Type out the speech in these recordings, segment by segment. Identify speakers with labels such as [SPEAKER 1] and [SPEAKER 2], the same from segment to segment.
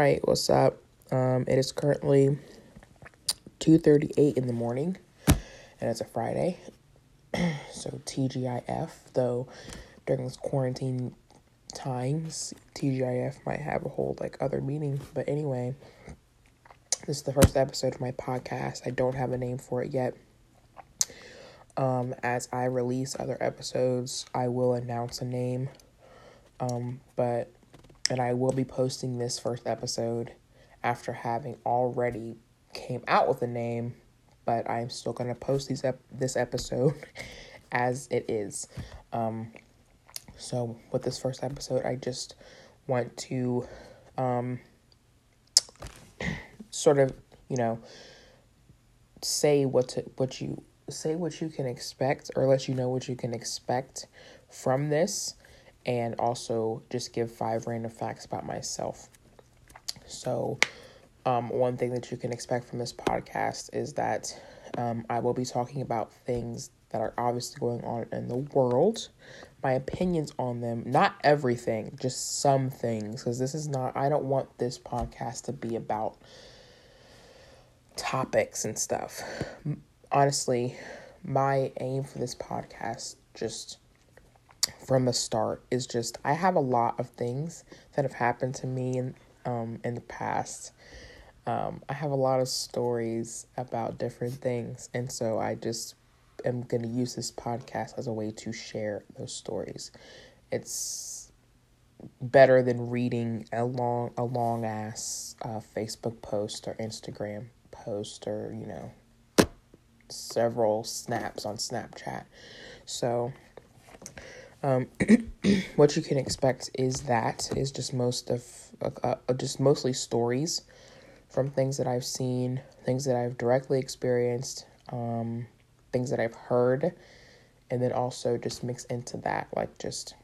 [SPEAKER 1] right, what's up? Um, it is currently 2:38 in the morning, and it's a Friday. so TGIF, though during this quarantine times, TGIF might have a whole like other meaning. But anyway, this is the first episode of my podcast. I don't have a name for it yet. Um, as I release other episodes, I will announce a name. Um, but and I will be posting this first episode after having already came out with a name, but I'm still gonna post these ep- this episode as it is. Um, so with this first episode, I just want to um, sort of you know say what to, what you say what you can expect or let you know what you can expect from this and also just give five random facts about myself. So, um, one thing that you can expect from this podcast is that um, I will be talking about things that are obviously going on in the world, my opinions on them, not everything, just some things, because this is not, I don't want this podcast to be about topics and stuff. Honestly, my aim for this podcast just from the start is just I have a lot of things that have happened to me in um in the past. Um, I have a lot of stories about different things, and so I just am going to use this podcast as a way to share those stories. It's better than reading a long a long ass uh, Facebook post or Instagram post or you know several snaps on Snapchat. So um, what you can expect is that is just most of uh, uh, just mostly stories from things that I've seen, things that I've directly experienced, um, things that I've heard, and then also just mix into that like just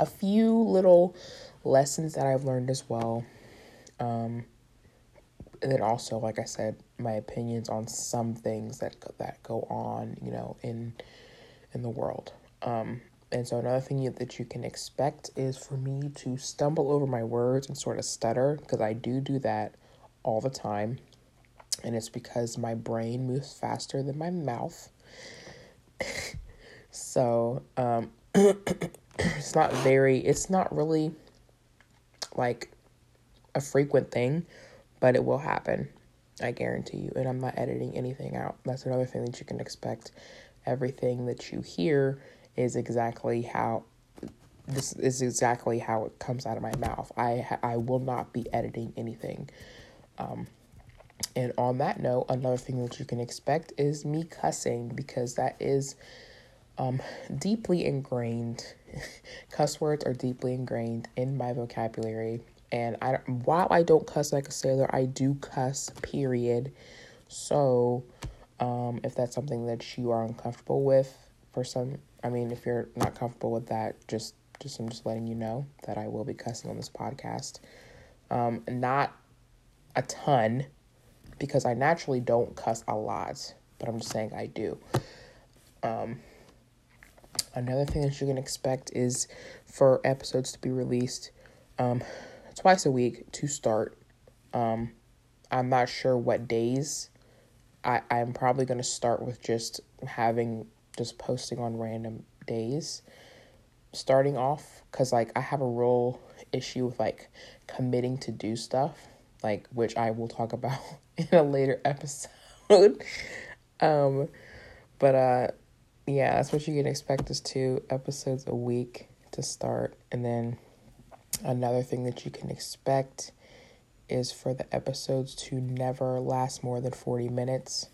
[SPEAKER 1] a few little lessons that I've learned as well. Um, and then also, like I said, my opinions on some things that that go on, you know, in in the world. Um, and so another thing you, that you can expect is for me to stumble over my words and sort of stutter because I do do that all the time. And it's because my brain moves faster than my mouth. so, um, it's not very, it's not really like a frequent thing, but it will happen. I guarantee you. And I'm not editing anything out. That's another thing that you can expect. Everything that you hear is exactly how this is exactly how it comes out of my mouth. I I will not be editing anything. Um, and on that note, another thing that you can expect is me cussing because that is um, deeply ingrained. Cuss words are deeply ingrained in my vocabulary, and I while I don't cuss like a sailor, I do cuss. Period. So, um, if that's something that you are uncomfortable with, for some I mean, if you're not comfortable with that, just just I'm just letting you know that I will be cussing on this podcast. Um, not a ton because I naturally don't cuss a lot, but I'm just saying I do. Um, another thing that you can expect is for episodes to be released um, twice a week to start. Um, I'm not sure what days. I, I'm probably going to start with just having just posting on random days. Starting off because like i have a real issue with like committing to do stuff like which i will talk about in a later episode. Um but uh yeah that's what you can expect is two episodes a week to start. And then another thing that you can expect is for the episodes to never last more than 40 minutes.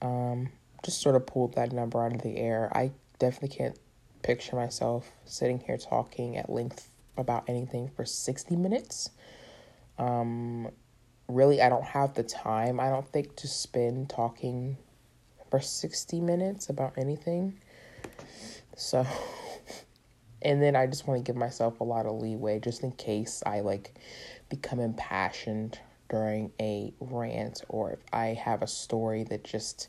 [SPEAKER 1] Um just sort of pulled that number out of the air. I definitely can't picture myself sitting here talking at length about anything for 60 minutes. Um, really, I don't have the time, I don't think, to spend talking for 60 minutes about anything. So, and then I just want to give myself a lot of leeway just in case I like become impassioned during a rant or if I have a story that just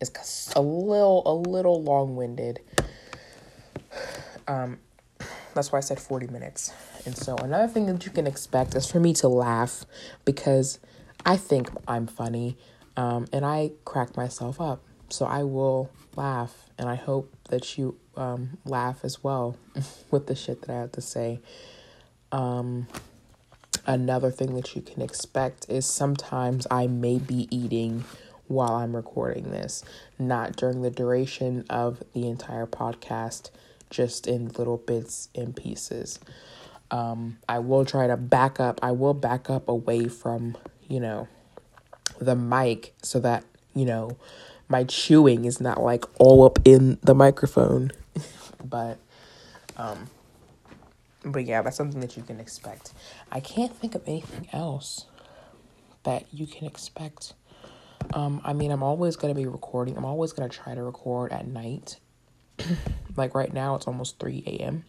[SPEAKER 1] is a little a little long-winded. Um That's why I said 40 minutes. And so another thing that you can expect is for me to laugh because I think I'm funny um, and I crack myself up. So I will laugh and I hope that you um, laugh as well with the shit that I have to say. Um, another thing that you can expect is sometimes I may be eating while I'm recording this, not during the duration of the entire podcast, just in little bits and pieces. Um, I will try to back up, I will back up away from, you know, the mic so that, you know, my chewing is not like all up in the microphone. but, um, but yeah, that's something that you can expect. I can't think of anything else that you can expect. Um, I mean, I'm always going to be recording. I'm always going to try to record at night. like right now, it's almost 3 a.m.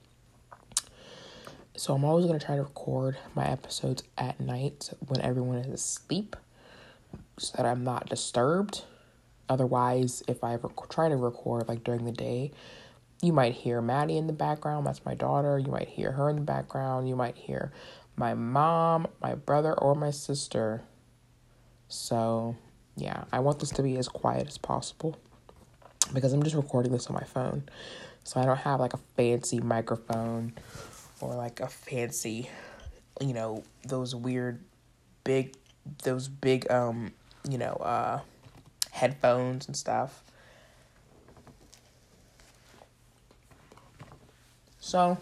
[SPEAKER 1] So I'm always going to try to record my episodes at night when everyone is asleep so that I'm not disturbed. Otherwise, if I rec- try to record like during the day, you might hear Maddie in the background. That's my daughter. You might hear her in the background. You might hear my mom, my brother, or my sister. So yeah, I want this to be as quiet as possible because I'm just recording this on my phone. So I don't have like a fancy microphone or like a fancy, you know, those weird big those big um, you know, uh headphones and stuff. So,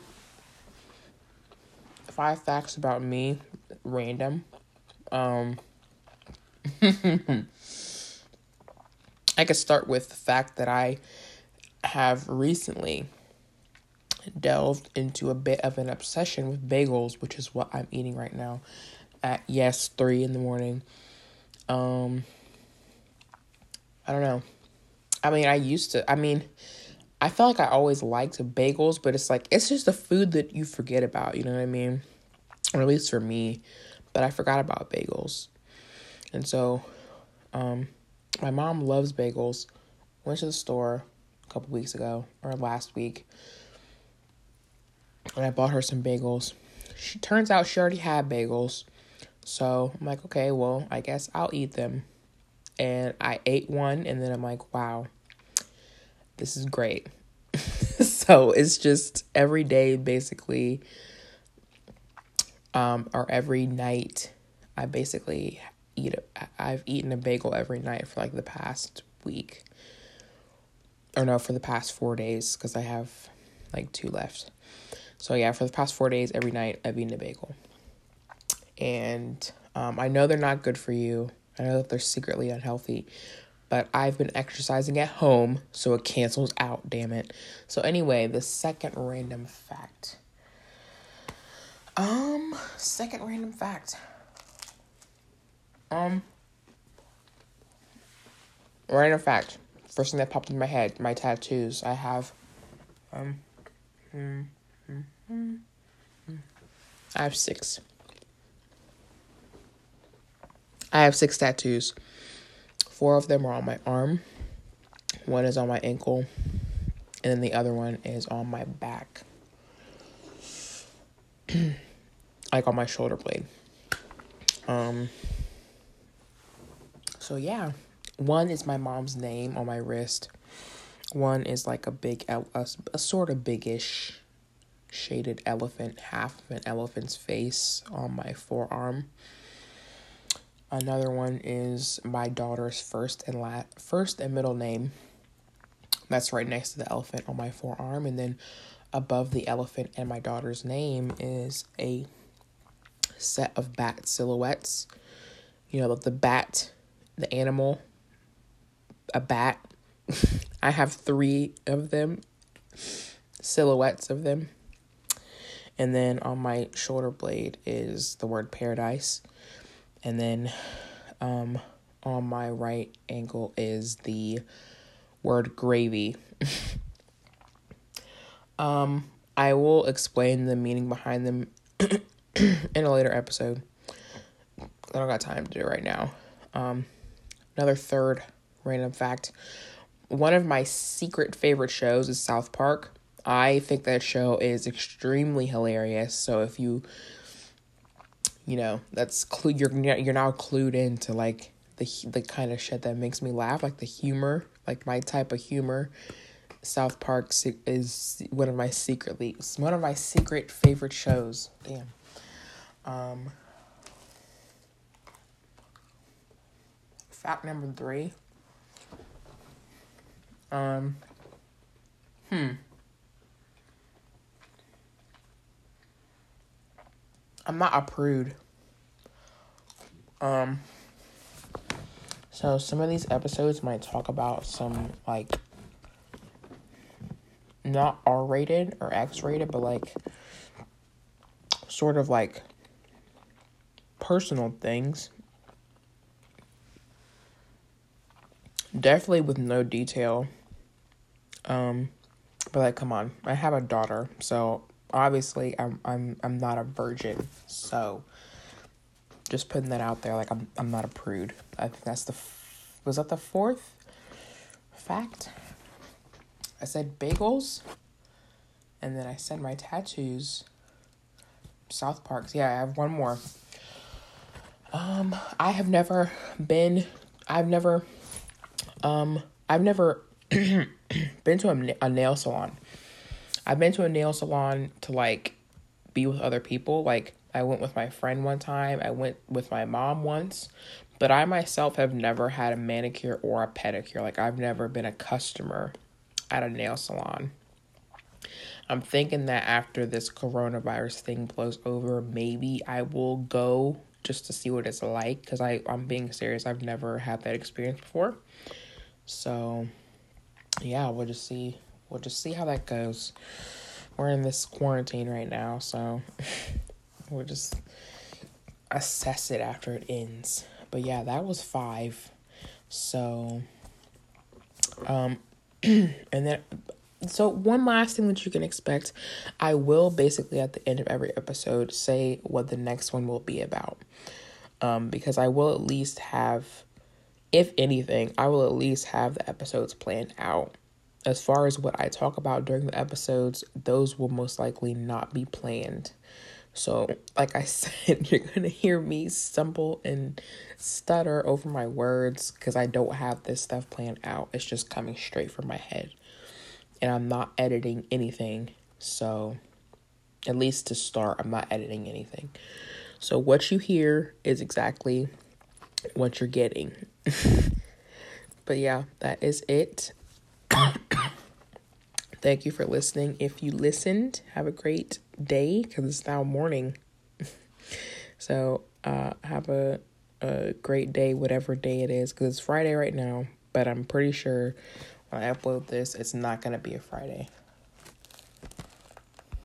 [SPEAKER 1] five facts about me, random. Um I could start with the fact that I have recently delved into a bit of an obsession with bagels, which is what I'm eating right now at yes, three in the morning. Um I don't know. I mean I used to I mean I felt like I always liked bagels, but it's like it's just a food that you forget about, you know what I mean? Or at least for me. But I forgot about bagels. And so um my mom loves bagels. Went to the store a couple weeks ago or last week. And I bought her some bagels. She turns out she already had bagels. So I'm like, okay, well, I guess I'll eat them. And I ate one and then I'm like, wow, this is great. so it's just every day basically um or every night I basically eat a, I've eaten a bagel every night for like the past week. Or no, for the past 4 days cuz I have like two left. So yeah, for the past 4 days every night I've eaten a bagel. And um, I know they're not good for you. I know that they're secretly unhealthy, but I've been exercising at home, so it cancels out, damn it. So anyway, the second random fact. Um, second random fact. Um, random fact. First thing that popped in my head, my tattoos. I have, um, mm, mm, mm, I have six. I have six tattoos. Four of them are on my arm. One is on my ankle, and then the other one is on my back, like on my shoulder blade. Um, so yeah, one is my mom's name on my wrist. One is like a big, a, a sort of biggish shaded elephant, half of an elephant's face on my forearm. Another one is my daughter's first and last, first and middle name. That's right next to the elephant on my forearm, and then above the elephant and my daughter's name is a set of bat silhouettes. You know, the bat the animal, a bat. I have three of them, silhouettes of them. And then on my shoulder blade is the word paradise. And then um, on my right ankle is the word gravy. um, I will explain the meaning behind them in a later episode. I don't got time to do it right now. Um, Another third random fact one of my secret favorite shows is South Park. I think that show is extremely hilarious. So if you, you know, that's clu- you're you're now clued into like the the kind of shit that makes me laugh, like the humor, like my type of humor. South Park is one of my secretly one of my secret favorite shows. Damn. Um, fact number three. Um, hmm. I'm not a prude. Um, so some of these episodes might talk about some like not R rated or X rated, but like sort of like personal things. Definitely with no detail. Um, but like, come on, I have a daughter, so obviously I'm I'm I'm not a virgin, so just putting that out there. Like I'm I'm not a prude. I think that's the f- was that the fourth fact. I said bagels, and then I said my tattoos. South Parks. Yeah, I have one more. Um, I have never been. I've never. Um, I've never been to a, a nail salon. I've been to a nail salon to like be with other people. Like I went with my friend one time. I went with my mom once, but I myself have never had a manicure or a pedicure. Like I've never been a customer at a nail salon. I'm thinking that after this coronavirus thing blows over, maybe I will go just to see what it's like cuz I I'm being serious. I've never had that experience before. So, yeah, we'll just see we'll just see how that goes. We're in this quarantine right now, so we'll just assess it after it ends. But yeah, that was five. So, um, and then, so one last thing that you can expect, I will basically at the end of every episode say what the next one will be about. Um, because I will at least have, if anything, I will at least have the episodes planned out as far as what I talk about during the episodes, those will most likely not be planned. So, like I said, you're going to hear me stumble and stutter over my words because I don't have this stuff planned out. It's just coming straight from my head. And I'm not editing anything. So, at least to start, I'm not editing anything. So, what you hear is exactly what you're getting. but yeah, that is it. Thank you for listening. If you listened, have a great day because it's now morning. so, uh, have a, a great day, whatever day it is, because it's Friday right now. But I'm pretty sure when I upload this, it's not going to be a Friday.